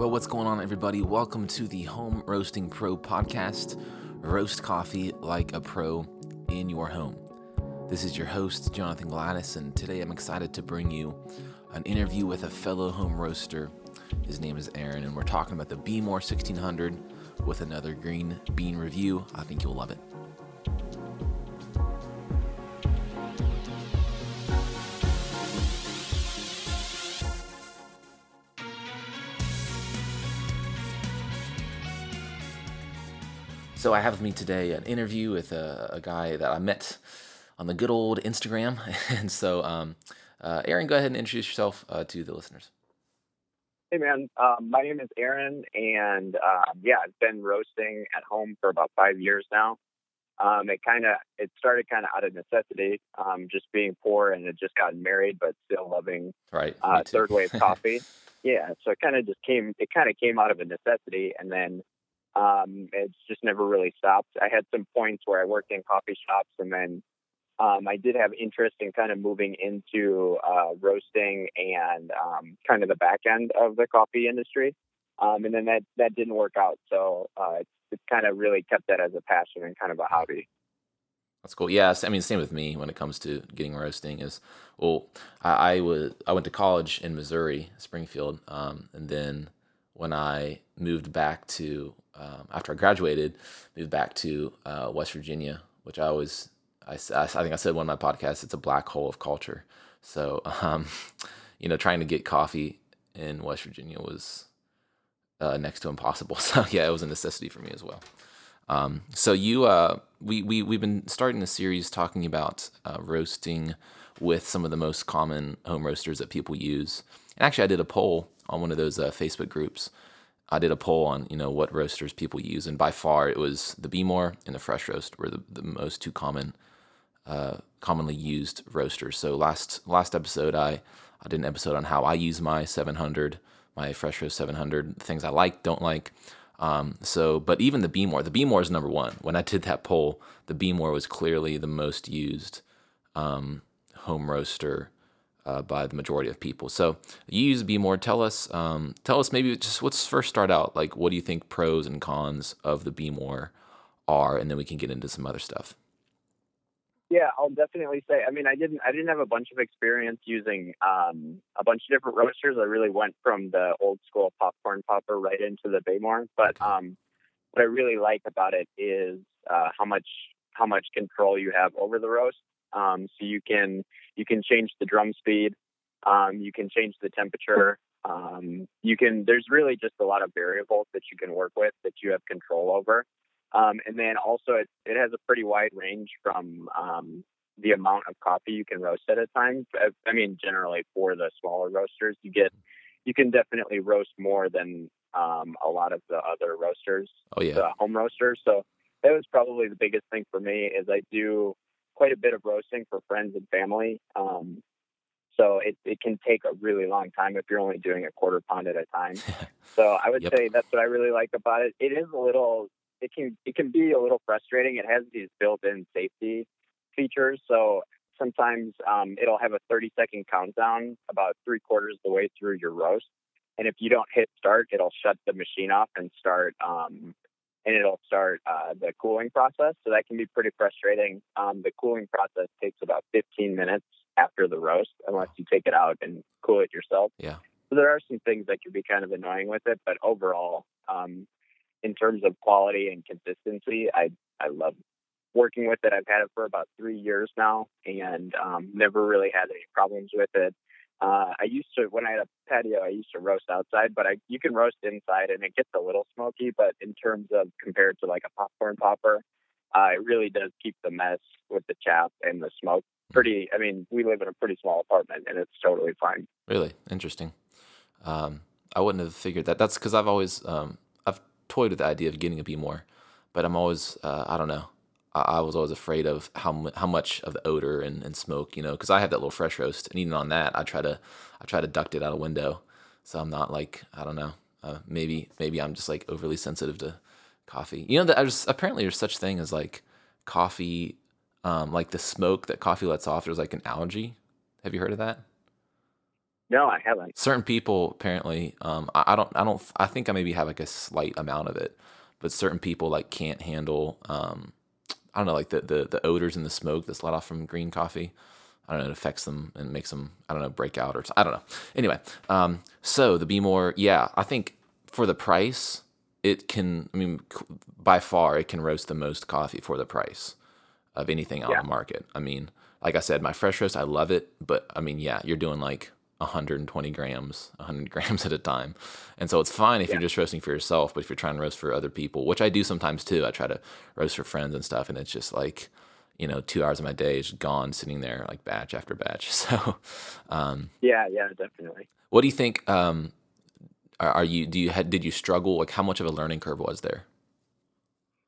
Well, what's going on, everybody? Welcome to the Home Roasting Pro podcast. Roast coffee like a pro in your home. This is your host, Jonathan Gladys, and today I'm excited to bring you an interview with a fellow home roaster. His name is Aaron, and we're talking about the Behmor 1600 with another green bean review. I think you'll love it. So I have with me today an interview with a, a guy that I met on the good old Instagram. And so, um, uh, Aaron, go ahead and introduce yourself uh, to the listeners. Hey man, um, my name is Aaron, and um, yeah, I've been roasting at home for about five years now. Um, it kind of it started kind of out of necessity, um, just being poor and had just gotten married, but still loving right uh, third wave coffee. yeah, so it kind of just came it kind of came out of a necessity, and then um, it's just never really stopped. I had some points where I worked in coffee shops, and then um, I did have interest in kind of moving into uh, roasting and um, kind of the back end of the coffee industry. Um, and then that, that didn't work out. So uh, it's, it's kind of really kept that as a passion and kind of a hobby. That's cool. Yeah, I mean, same with me when it comes to getting roasting. Is well, I, I was I went to college in Missouri, Springfield, um, and then when I moved back to um, after I graduated, moved back to uh, West Virginia, which I always, I, I, think I said one of my podcasts, it's a black hole of culture. So, um, you know, trying to get coffee in West Virginia was uh, next to impossible. So yeah, it was a necessity for me as well. Um, so you, uh, we, we, we've been starting a series talking about uh, roasting with some of the most common home roasters that people use. And actually I did a poll on one of those uh, Facebook groups I did a poll on you know what roasters people use, and by far it was the Behmor and the Fresh Roast were the, the most two common, uh, commonly used roasters. So last last episode I I did an episode on how I use my 700, my Fresh Roast 700, things I like, don't like. Um, so, but even the Behmor, the Behmor is number one. When I did that poll, the Behmor was clearly the most used um, home roaster uh, by the majority of people. So you use Behmor. Tell us, um, tell us maybe just let's first start out. Like, what do you think pros and cons of the Behmor are, and then we can get into some other stuff. Yeah, I'll definitely say. I mean, I didn't, I didn't have a bunch of experience using um, a bunch of different roasters. I really went from the old school popcorn popper right into the Behmor. But um, what I really like about it is uh, how much how much control you have over the roast. Um, so you can you can change the drum speed, um, you can change the temperature. Um, you can there's really just a lot of variables that you can work with that you have control over. Um, and then also it, it has a pretty wide range from um, the amount of coffee you can roast at a time. I, I mean, generally for the smaller roasters, you get you can definitely roast more than um, a lot of the other roasters, oh, yeah. the home roasters. So that was probably the biggest thing for me is I do quite a bit of roasting for friends and family. Um, so it, it can take a really long time if you're only doing a quarter pound at a time. so I would yep. say that's what I really like about it. It is a little, it can, it can be a little frustrating. It has these built-in safety features. So sometimes um, it'll have a 30 second countdown about three quarters of the way through your roast. And if you don't hit start, it'll shut the machine off and start um, and it'll start uh, the cooling process. So that can be pretty frustrating. Um, the cooling process takes about 15 minutes after the roast, unless you take it out and cool it yourself. Yeah. So there are some things that can be kind of annoying with it, but overall, um, in terms of quality and consistency, I I love working with it. I've had it for about three years now, and um, never really had any problems with it. Uh, I used to when I had a patio, I used to roast outside, but I you can roast inside and it gets a little smoky. But in terms of compared to like a popcorn popper, uh, it really does keep the mess with the chaff and the smoke pretty. I mean, we live in a pretty small apartment, and it's totally fine. Really interesting. Um, I wouldn't have figured that. That's because I've always um, I've toyed with the idea of getting a Behmor, but I'm always uh, I don't know. I was always afraid of how how much of the odor and, and smoke, you know, because I have that little fresh roast, and even on that, I try to I try to duct it out a window, so I'm not like I don't know, uh, maybe maybe I'm just like overly sensitive to coffee. You know that there's apparently there's such thing as like coffee, um, like the smoke that coffee lets off. There's like an allergy. Have you heard of that? No, I haven't. Certain people apparently, um, I, I don't, I don't, I think I maybe have like a slight amount of it, but certain people like can't handle, um, I don't know, like the the the odors and the smoke that's let off from green coffee. I don't know, it affects them and makes them, I don't know, break out or I don't know. Anyway, um, so the Behmor, yeah, I think for the price, it can, I mean, by far, it can roast the most coffee for the price of anything on yeah. the market. I mean, like I said, my fresh roast, I love it, but I mean, yeah, you're doing like 120 grams, 100 grams at a time. And so it's fine if yeah. you're just roasting for yourself, but if you're trying to roast for other people, which I do sometimes too, I try to roast for friends and stuff, and it's just like, you know, two hours of my day is gone sitting there like batch after batch. So, um, yeah, yeah, definitely. What do you think? Um, are, are you, do you, had, did you struggle? Like how much of a learning curve was there?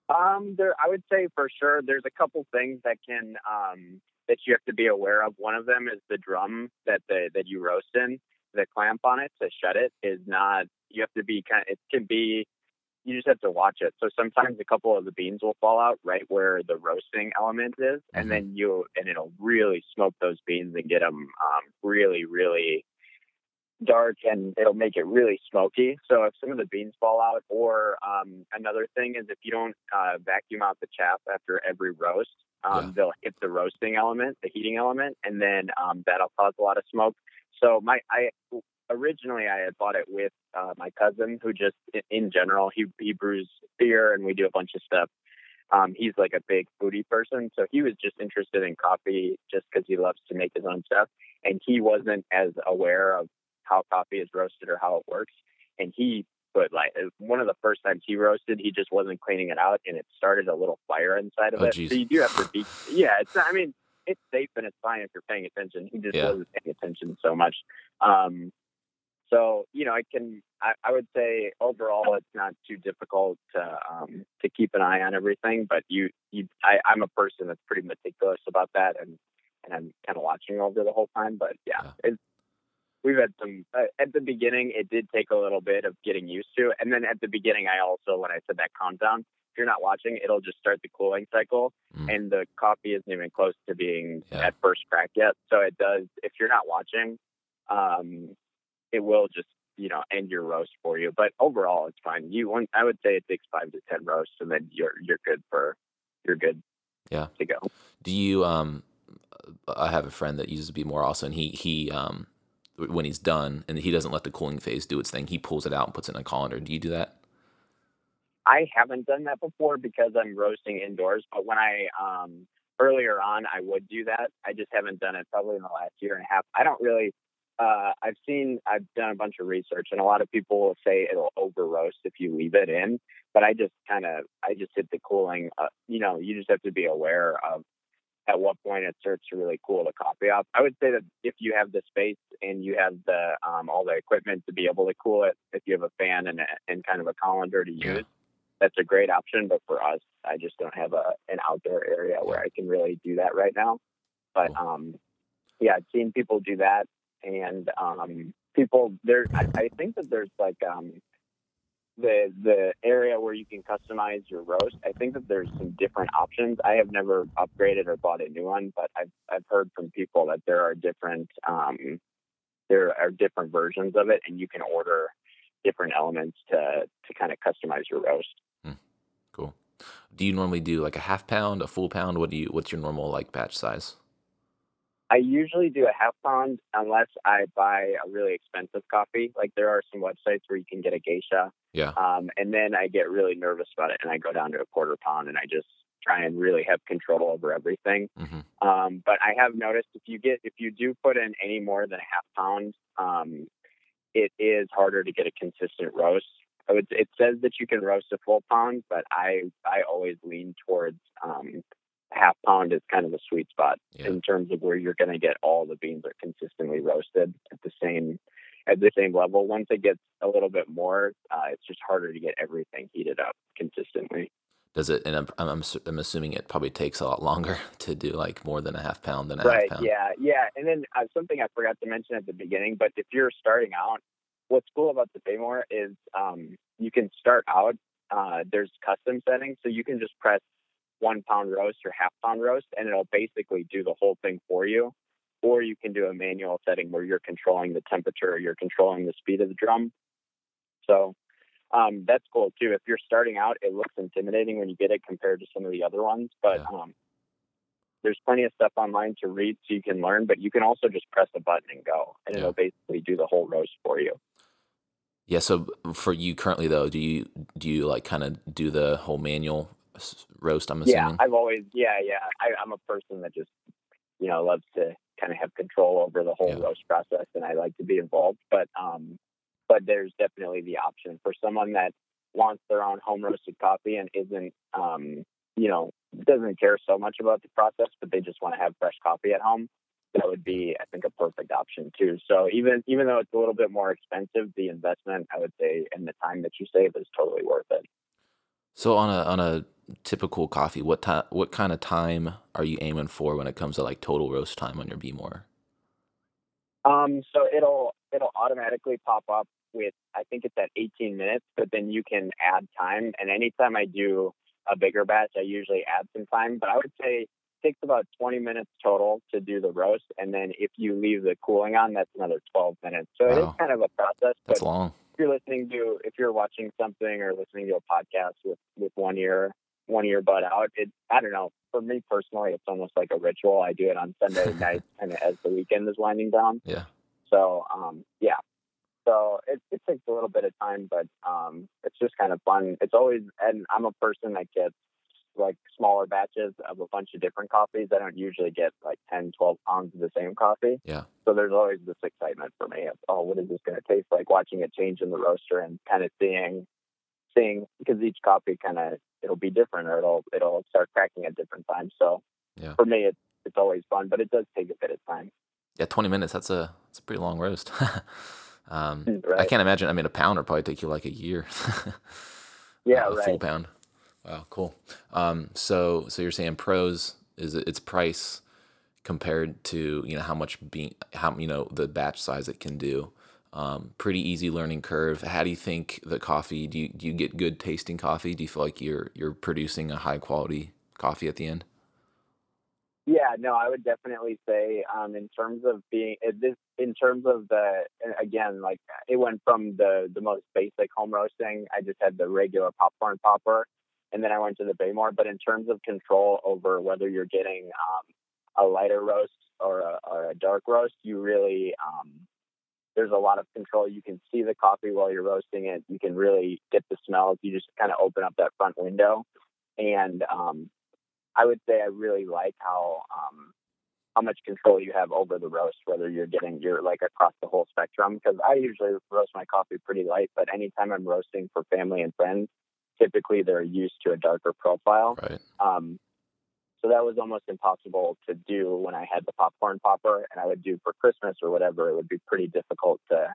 Um, there, I would say for sure, there's a couple things that can, um, that you have to be aware of. One of them is the drum that the that you roast in. The clamp on it to shut it is not. You have to be kind. Of, it can be. You just have to watch it. So sometimes a couple of the beans will fall out right where the roasting element is, mm-hmm. and then you and it'll really smoke those beans and get them um, really, really dark and it'll make it really smoky. So if some of the beans fall out, or um, another thing is if you don't uh, vacuum out the chaff after every roast, um, yeah. they'll hit the roasting element, the heating element, and then um, that'll cause a lot of smoke. So my I originally I had bought it with uh, my cousin, who just in general he he brews beer and we do a bunch of stuff. Um, he's like a big foodie person, so he was just interested in coffee just because he loves to make his own stuff, and he wasn't as aware of how coffee is roasted or how it works. And he but like one of the first times he roasted, he just wasn't cleaning it out, and it started a little fire inside of oh, it. Geez. So you do have to be, yeah. It's not, I mean, it's safe and it's fine if you're paying attention. He just yeah. wasn't paying attention so much. Um, so you know, I can, I, I, would say overall, it's not too difficult to um, to keep an eye on everything. But you, you, I, I'm a person that's pretty meticulous about that, and and I'm kind of watching over the whole time. But yeah, yeah. it's we've had some uh, at the beginning it did take a little bit of getting used to and then at the beginning i also when i said that countdown if you're not watching it'll just start the cooling cycle mm. and the coffee isn't even close to being yeah. at first crack yet. So it does if you're not watching um it will just you know end your roast for you. But overall it's fine. You want i would say it takes five to ten roasts and then you're you're good for you're good yeah. to go. Do you um i have a friend that uses to Behmor also and he he um when he's done and he doesn't let the cooling phase do its thing. He pulls it out and puts it in a colander. Do you do that? I haven't done that before because I'm roasting indoors. But when I um, earlier on, I would do that. I just haven't done it probably in the last year and a half. I don't really. Uh, I've seen. I've done a bunch of research, and a lot of people will say it'll over roast if you leave it in. But I just kind of. I just hit the cooling. Uh, you know, you just have to be aware of at what point it starts to really cool the coffee off. I would say that if you have the space and you have the um, all the equipment to be able to cool it, if you have a fan and, a, and kind of a colander to use, yeah. that's a great option. But for us, I just don't have a an outdoor area where I can really do that right now. But um, yeah, I've seen people do that, and um, people there. I, I think that there's like um, the the area where you can customize your roast, I think that there's some different options. I have never upgraded or bought a new one, but I've I've heard from people that there are different um, there are different versions of it, and you can order different elements to to kind of customize your roast. Hmm. Cool. Do you normally do like a half pound, a full pound? What do you? What's your normal like batch size? I usually do a half pound unless I buy a really expensive coffee. Like there are some websites where you can get a geisha. Yeah. Um, and then I get really nervous about it and I go down to a quarter pound and I just try and really have control over everything. Mm-hmm. Um, but I have noticed if you get if you do put in any more than a half pound, um, it is harder to get a consistent roast. Would, it says that you can roast a full pound, but I I always lean towards pound is kind of a sweet spot yeah. in terms of where you're going to get all the beans are consistently roasted at the same at the same level. Once it gets a little bit more, uh, it's just harder to get everything heated up consistently. Does it? And I'm, I'm, I'm assuming it probably takes a lot longer to do like more than a half pound than a right, half pound. Yeah, yeah. And then uh, something I forgot to mention at the beginning, but if you're starting out, what's cool about the Behmor is um, you can start out. Uh, there's custom settings, so you can just press one pound roast or half pound roast, and it'll basically do the whole thing for you. or you can do a manual setting where you're controlling the temperature, you're controlling the speed of the drum. So um, that's cool too. If you're starting out, it looks intimidating when you get it compared to some of the other ones, but yeah. um, there's plenty of stuff online to read so you can learn, but you can also just press a button and go, and yeah. it'll basically do the whole roast for you. Yeah. So for you currently though, do you do you like kind of do the whole manual roast? I'm assuming. Yeah, I've always yeah yeah. I, I'm a person that just you know loves to kind of have control over the whole yeah. roast process, and I like to be involved. But um, but there's definitely the option for someone that wants their own home roasted coffee and isn't um, you know doesn't care so much about the process, but they just want to have fresh coffee at home that would be, I think, a perfect option too. So even even though it's a little bit more expensive, the investment I would say and the time that you save is totally worth it. So on a on a typical coffee, what time what kind of time are you aiming for when it comes to like total roast time on your Behmor? Um, so it'll it'll automatically pop up with I think it's at 18 minutes, but then you can add time. And anytime I do a bigger batch, I usually add some time. But I would say it takes about 20 minutes total to do the roast. And then if you leave the cooling on, that's another 12 minutes. So wow. it is kind of a process. That's long. If you're listening to, if you're watching something or listening to a podcast with, with one ear, one ear bud out, it, I don't know. For me personally, it's almost like a ritual. I do it on Sunday night and as the weekend is winding down. Yeah. So, um, yeah. So it, it takes a little bit of time, but um, it's just kind of fun. It's always, and I'm a person that gets like smaller batches of a bunch of different coffees. I don't usually get like 10, 12 pounds of the same coffee. Yeah. So there's always this excitement for me of, oh, what is this going to taste like? Watching it change in the roaster and kind of seeing, seeing because each coffee kind of it'll be different or it'll it'll start cracking at different times. So yeah. for me, it's it's always fun, but it does take a bit of time. Yeah, 20 minutes. That's a that's a pretty long roast. um, right. I can't imagine. I mean, a pound would probably take you like a year. yeah, uh, a right. full pound. Wow, cool. Um, so so you're saying pros is its price compared to you know how much being how you know the batch size it can do. Um, pretty easy learning curve. How do you think the coffee? Do you do you get good tasting coffee? Do you feel like you're you're producing a high quality coffee at the end? Yeah, no, I would definitely say um, in terms of being this in terms of the again like it went from the the most basic home roasting. I just had the regular popcorn popper and then I went to the Behmor. But in terms of control over whether you're getting um, a lighter roast or a, or a, dark roast, you really um, there's a lot of control. You can see the coffee while you're roasting it. You can really get the smells. You just kind of open up that front window, and um, I would say I really like how um, how much control you have over the roast, whether you're getting your like across the whole spectrum. Because I usually roast my coffee pretty light, but anytime I'm roasting for family and friends, typically they're used to a darker profile. Right. Um, so that was almost impossible to do when I had the popcorn popper, and I would do for Christmas or whatever. It would be pretty difficult to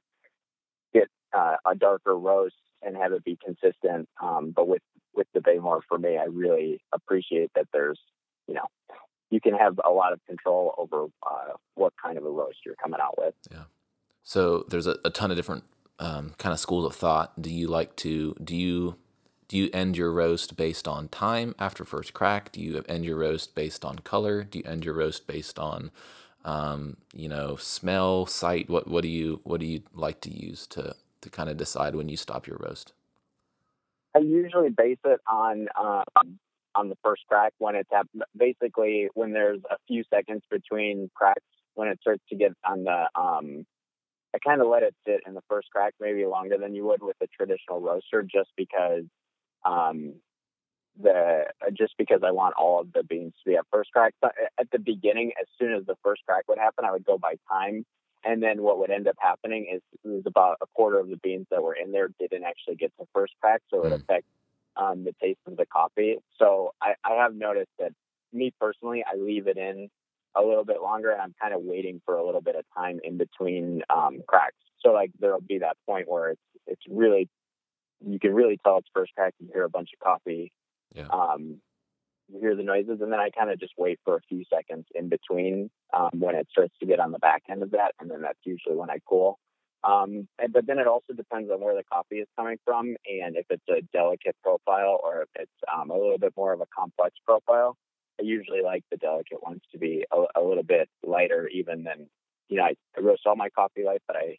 get uh, a darker roast and have it be consistent. Um, but with with the Behmor, for me, I really appreciate that there's you know you can have a lot of control over uh, what kind of a roast you're coming out with. Yeah. So there's a, a ton of different um, kind of schools of thought. Do you like to do you do you end your roast based on time after first crack? Do you end your roast based on color? Do you end your roast based on, um, you know, smell, sight? What what do you what do you like to use to to kind of decide when you stop your roast? I usually base it on um, on the first crack when it's at, basically when there's a few seconds between cracks when it starts to get on the um, I kind of let it sit in the first crack maybe longer than you would with a traditional roaster just because um, the just because I want all of the beans to be at first crack. But at the beginning, as soon as the first crack would happen, I would go by time. And then what would end up happening is it was about a quarter of the beans that were in there didn't actually get to first crack, so it mm. affects um, the taste of the coffee. So I, I have noticed that me personally, I leave it in a little bit longer, and I'm kind of waiting for a little bit of time in between um, cracks. So like there'll be that point where it's it's really you can really tell it's first crack. You hear a bunch of coffee. Yeah. Um, you hear the noises, and then I kind of just wait for a few seconds in between um, when it starts to get on the back end of that, and then that's usually when I cool. Um, and, but then it also depends on where the coffee is coming from, and if it's a delicate profile or if it's um, a little bit more of a complex profile. I usually like the delicate ones to be a, a little bit lighter, even than you know. I, I roast all my coffee light, but I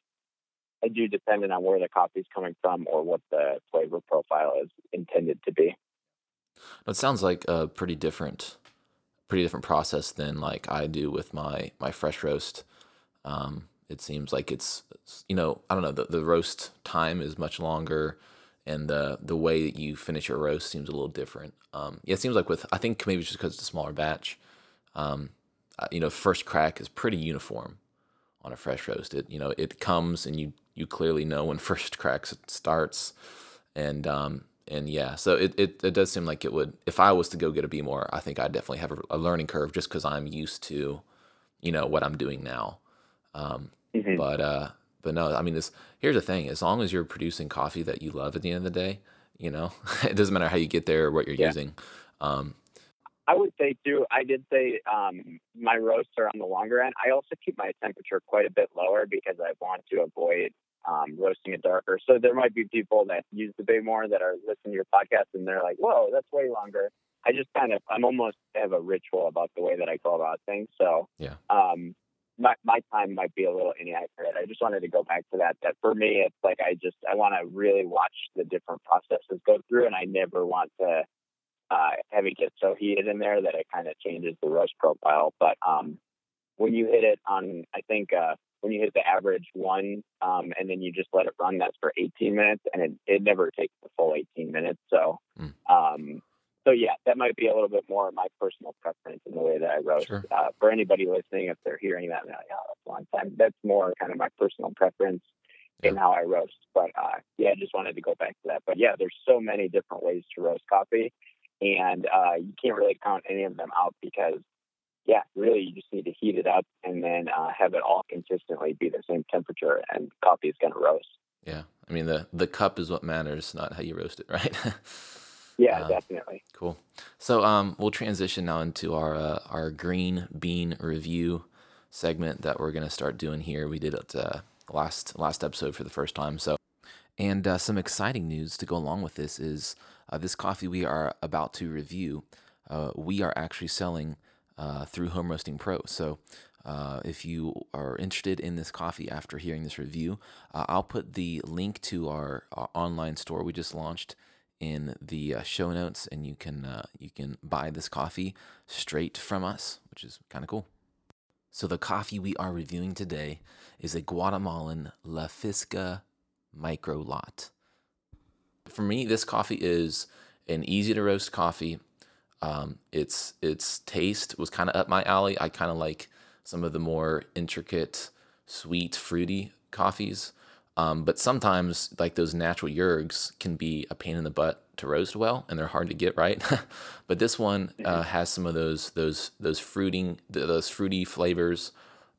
I do depending on where the coffee is coming from or what the flavor profile is intended to be. It sounds like a pretty different, pretty different process than like I do with my my fresh roast. Um, it seems like it's you know I don't know the, the roast time is much longer, and the the way that you finish your roast seems a little different. Um, yeah, it seems like with I think maybe just because it's a smaller batch, um, uh, you know, first crack is pretty uniform on a fresh roast. It you know it comes and you you clearly know when first crack starts, and um, and yeah, so it, it, it does seem like it would. If I was to go get a Behmor, I think I definitely have a, a learning curve just because I'm used to, you know, what I'm doing now. Um, mm-hmm. But uh, but no, I mean, this here's the thing: as long as you're producing coffee that you love at the end of the day, you know, it doesn't matter how you get there or what you're yeah. using. Um, I would say too. I did say um, my roasts are on the longer end. I also keep my temperature quite a bit lower because I want to avoid um, roasting it darker. So there might be people that use the Behmor that are listening to your podcast and they're like, "Whoa, that's way longer." I just kind of, I'm almost have a ritual about the way that I go about things. So yeah, um, my my time might be a little inaccurate. I just wanted to go back to that. That for me, it's like I just I want to really watch the different processes go through, and I never want to uh, have it get so heated in there that it kind of changes the roast profile. But um, when you hit it on, I think uh, when you hit the average one um, and then you just let it run, that's for 18 minutes, and it, it never takes the full 18 minutes. So, mm. um, so yeah, that might be a little bit more of my personal preference in the way that I roast. Sure. Uh, for anybody listening, if they're hearing that, like, oh, that's a long time. That's more kind of my personal preference yeah. in how I roast. But uh, yeah, I just wanted to go back to that. But yeah, there's so many different ways to roast coffee, and uh, you can't really count any of them out because yeah, really, you just need to heat it up and then uh, have it all consistently be the same temperature, and coffee is going to roast. Yeah, I mean the the cup is what matters, not how you roast it, right? yeah, uh, definitely. Cool. So um, we'll transition now into our uh, our green bean review segment that we're going to start doing here. We did it uh, last last episode for the first time, so. And uh, some exciting news to go along with this is uh, this coffee we are about to review. Uh, we are actually selling uh, through Home Roasting Pro. So uh, if you are interested in this coffee after hearing this review, uh, I'll put the link to our, our, online store we just launched in the uh, show notes, and you can uh, you can buy this coffee straight from us, which is kind of cool. So the coffee we are reviewing today is a Guatemalan La Fisga Micro Lot. For me, this coffee is an easy to roast coffee um, its its taste was kind of up my alley. I kind of like some of the more intricate, sweet, fruity coffees. Um, but sometimes, like those natural Yirgs, can be a pain in the butt to roast well, and they're hard to get right. but this one uh, has some of those those those fruiting those fruity flavors,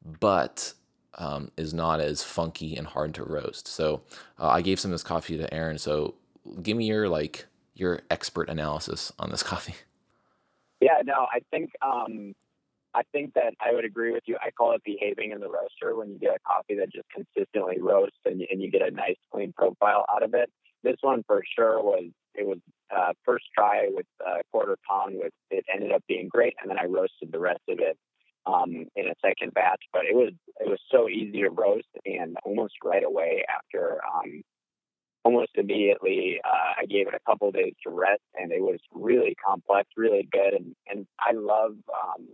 but um, is not as funky and hard to roast. So uh, I gave some of this coffee to Aaron. So give me your like your expert analysis on this coffee. Yeah, no, I think um, I think that I would agree with you. I call it behaving in the roaster when you get a coffee that just consistently roasts and, and you get a nice clean profile out of it. This one for sure was it was uh, first try with a quarter pound with it ended up being great, and then I roasted the rest of it um, in a second batch. But it was it was so easy to roast, and almost right away after um, almost immediately. Uh, I gave it a couple days to rest, and it was really complex, really good. And and I love. Um,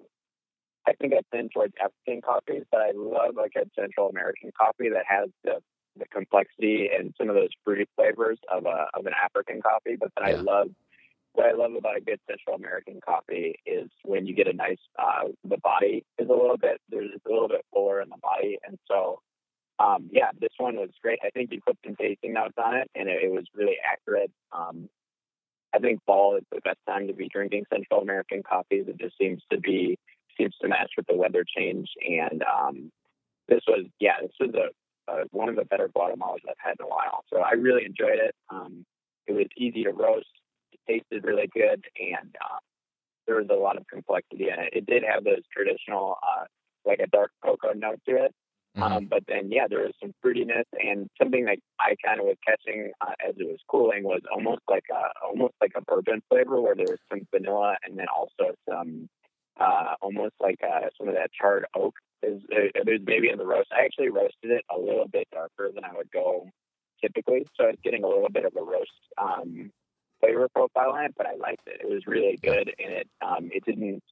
I think I tend towards African coffees, but I love like a Central American coffee that has the the complexity and some of those fruity flavors of a of an African coffee. But yeah. I love what I love about a good Central American coffee is when you get a nice uh, the body is a little bit there's a little bit fuller in the body, and so um, yeah, this one was great. I think you put some tasting notes on it, and it, it was really accurate. Um, I think fall is the best time to be drinking Central American coffees. It just seems to be seems to match with the weather change. And um, this was, yeah, this was a, a, one of the better Guatemalas I've had in a while. So I really enjoyed it. Um, it was easy to roast. It tasted really good, and uh, there was a lot of complexity in it. It did have those traditional, uh, like a dark cocoa note to it. Mm-hmm. Um, but then, yeah, there was some fruitiness and something that I kind of was catching uh, as it was cooling was almost like a almost like a bourbon flavor, where there was some vanilla and then also some uh, almost like uh, some of that charred oak is there's maybe in the roast. I actually roasted it a little bit darker than I would go typically, so it's getting a little bit of a roast um, flavor profile on it. But I liked it. It was really good, and it um, it didn't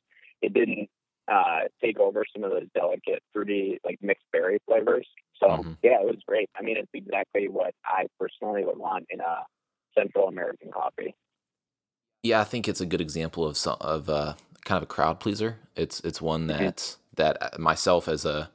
it didn't uh, take over some of those delicate fruity like mixed berry flavors. So mm-hmm. yeah, it was great. I mean, it's exactly what I personally would want in a Central American coffee. Yeah, I think it's a good example of some, of uh, kind of a crowd pleaser. It's it's one that mm-hmm. that myself as a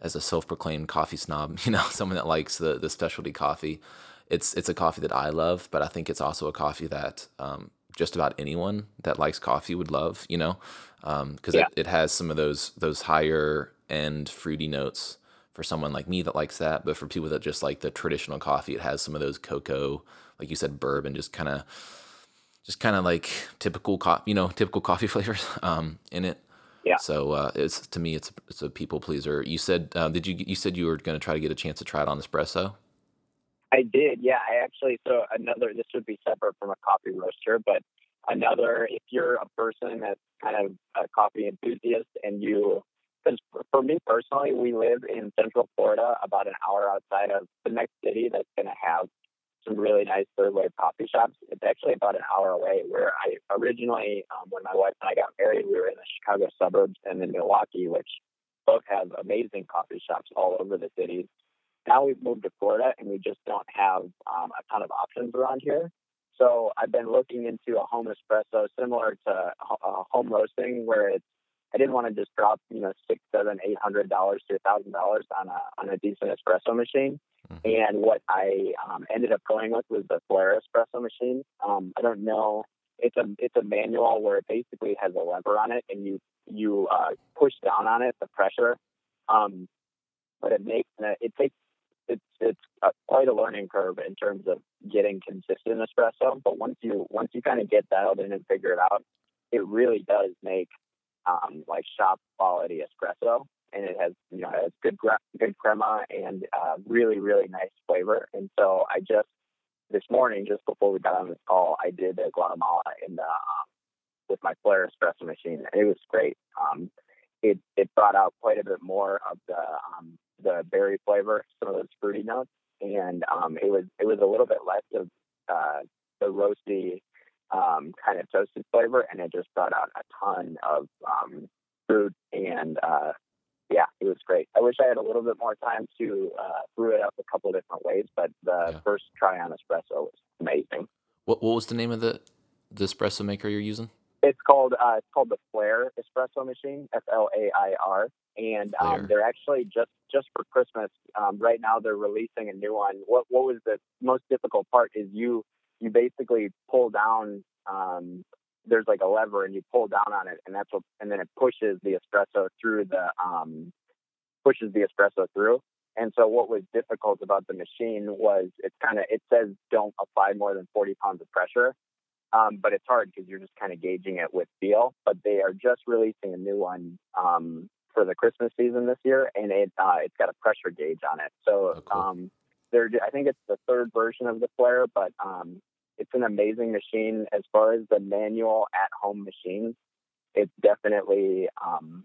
as a self-proclaimed coffee snob, you know, someone that likes the the specialty coffee. It's it's a coffee that I love, but I think it's also a coffee that um, just about anyone that likes coffee would love. You know, because um, yeah. it, it has some of those those higher end fruity notes for someone like me that likes that, but for people that just like the traditional coffee, it has some of those cocoa, like you said, bourbon, just kind of just kind of like typical coffee, you know, typical coffee flavors um, in it. Yeah. So uh, it's to me, it's it's a people pleaser. You said uh, did you you said you were going to try to get a chance to try it on espresso? I did. Yeah, I actually. So another. This would be separate from a coffee roaster, but another. If you're a person that's kind of a coffee enthusiast and you, because for me personally, we live in Central Florida, about an hour outside of the next city that's going to have some really nice third wave coffee shops. It's actually about an hour away. Where I originally, um, when my wife and I got married, we were in the Chicago suburbs and in Milwaukee, which both have amazing coffee shops all over the cities. Now we've moved to Florida and we just don't have um, a ton of options around here. So I've been looking into a home espresso similar to uh, home roasting, where it's I didn't want to just drop you know six, seven, eight hundred dollars to a thousand dollars on a on a decent espresso machine. Mm-hmm. And what I um, ended up going with was the Flair espresso machine. Um, I don't know. It's a it's a manual where it basically has a lever on it, and you you uh, push down on it the pressure. Um, but it makes it takes it's it's a, quite a learning curve in terms of getting consistent espresso. But once you once you kind of get dialed in and figure it out, it really does make um, like shop quality espresso and it has you know it's good good crema and uh, really really nice flavor. And so I just this morning, just before we got on this call, I did a Guatemala in the um, with my Flair espresso machine, and it was great. Um, it it brought out quite a bit more of the um, the berry flavor, some of those fruity notes, and um, it was it was a little bit less of uh, the roasty um, kind of toasted flavor, and it just brought out a ton of um, fruit and uh, yeah, it was great. I wish I had a little bit more time to uh, brew it up a couple different ways, but the yeah. first try on espresso was amazing. What What was the name of the the espresso maker you're using? It's called uh, it's called the Flair espresso machine, F L A I R, and um, they're actually just just for Christmas. Um, right now, they're releasing a new one. What What was the most difficult part is you you basically pull down um, there's like a lever and you pull down on it and that's what and then it pushes the espresso through the um pushes the espresso through and so what was difficult about the machine was it's kind of it says don't apply more than 40 pounds of pressure um, but it's hard because you're just kind of gauging it with feel but they are just releasing a new one um, for the christmas season this year and it uh, it's got a pressure gauge on it so oh, cool. um, they're i think it's the third version of the Flair but um, it's an amazing machine as far as the manual at home machines. It's definitely, um,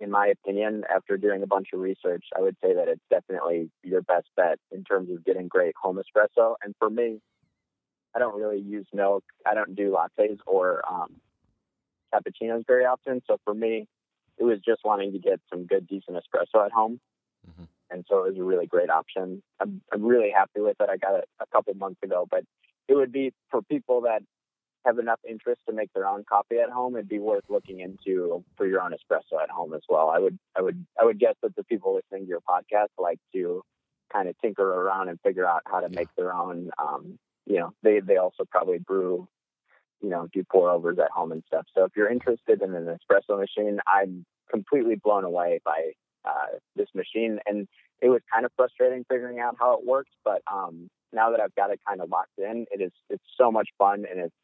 in my opinion, after doing a bunch of research, I would say that it's definitely your best bet in terms of getting great home espresso. And for me, I don't really use milk. I don't do lattes or um, cappuccinos very often. So for me, it was just wanting to get some good, decent espresso at home. Mm-hmm. And so it was a really great option. I'm, I'm really happy with it. I got it a couple months ago, but it would be for people that have enough interest to make their own coffee at home. It'd be worth looking into for your own espresso at home as well. I would, I would, I would guess that the people listening to your podcast like to kind of tinker around and figure out how to make their own. Um, you know, they they also probably brew, you know, do pour overs at home and stuff. So if you're interested in an espresso machine, I'm completely blown away by uh, this machine, and it was kind of frustrating figuring out how it works, but um, now that I've got it kind of locked in, it is it's so much fun and it's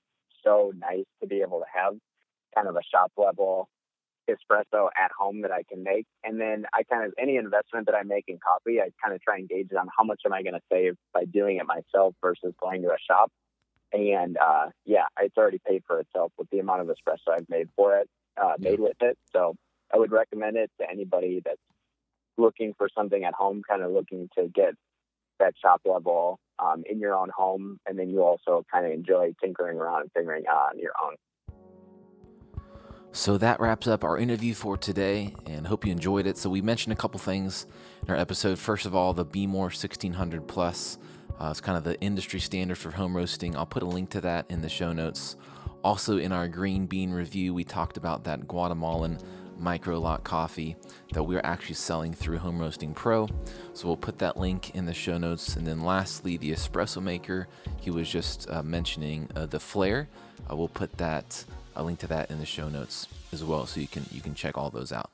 so nice to be able to have kind of a shop level espresso at home that I can make. And then I kind of any investment that I make in coffee, I kind of try and gauge it on how much am I going to save by doing it myself versus going to a shop. And uh, yeah, it's already paid for itself with the amount of espresso I've made for it. uh, made with it. So I would recommend it to anybody that's looking for something at home, kind of looking to get that shop level um, in your own home, and then you also kind of enjoy tinkering around and figuring out on your own. So that wraps up our interview for today, and hope you enjoyed it. So we mentioned a couple things in our episode. First of all, the Behmor 1600 Plus. Uh, it's kind of the industry standard for home roasting. I'll put a link to that in the show notes. Also, in our green bean review, we talked about that Guatemalan micro lot coffee that we're actually selling through Home Roasting Pro. So we'll put that link in the show notes. And then lastly, the espresso maker, he was just uh, mentioning uh, the Flair. Uh, we'll put that a link to that in the show notes as well, so you can you can check all those out.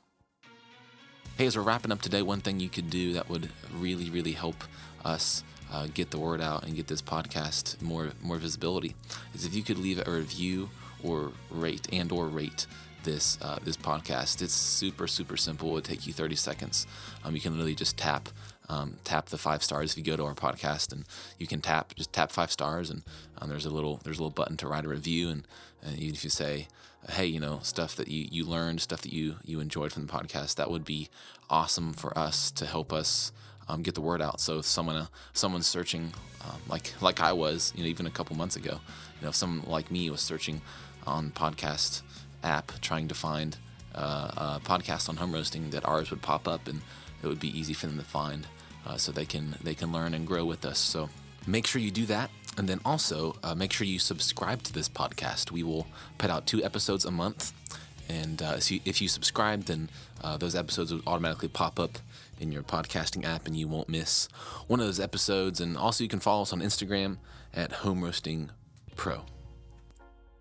Hey, as we're wrapping up today, one thing you could do that would really really help us uh, get the word out and get this podcast more more visibility is if you could leave a review or rate and or rate this uh, this podcast. It's super super simple. It take you 30 seconds. Um, you can literally just tap um, tap the five stars if you go to our podcast, and you can tap just tap five stars, and um, there's a little there's a little button to write a review, and, and if you say, hey, you know, stuff that you you learned, stuff that you you enjoyed from the podcast, that would be awesome for us to help us. Um, get the word out. So if someone uh, someone's searching, um, like like I was, you know, even a couple months ago, you know, if someone like me was searching on podcast app trying to find uh, a podcast on home roasting, that ours would pop up and it would be easy for them to find, uh, so they can they can learn and grow with us. So make sure you do that. And then also uh, make sure you subscribe to this podcast. We will put out two episodes a month. And uh, if you subscribe, then uh, those episodes will automatically pop up in your podcasting app and you won't miss one of those episodes. And also, you can follow us on Instagram at Home Roasting Pro.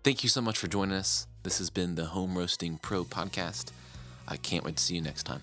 Thank you so much for joining us. This has been the Home Roasting Pro podcast. I can't wait to see you next time.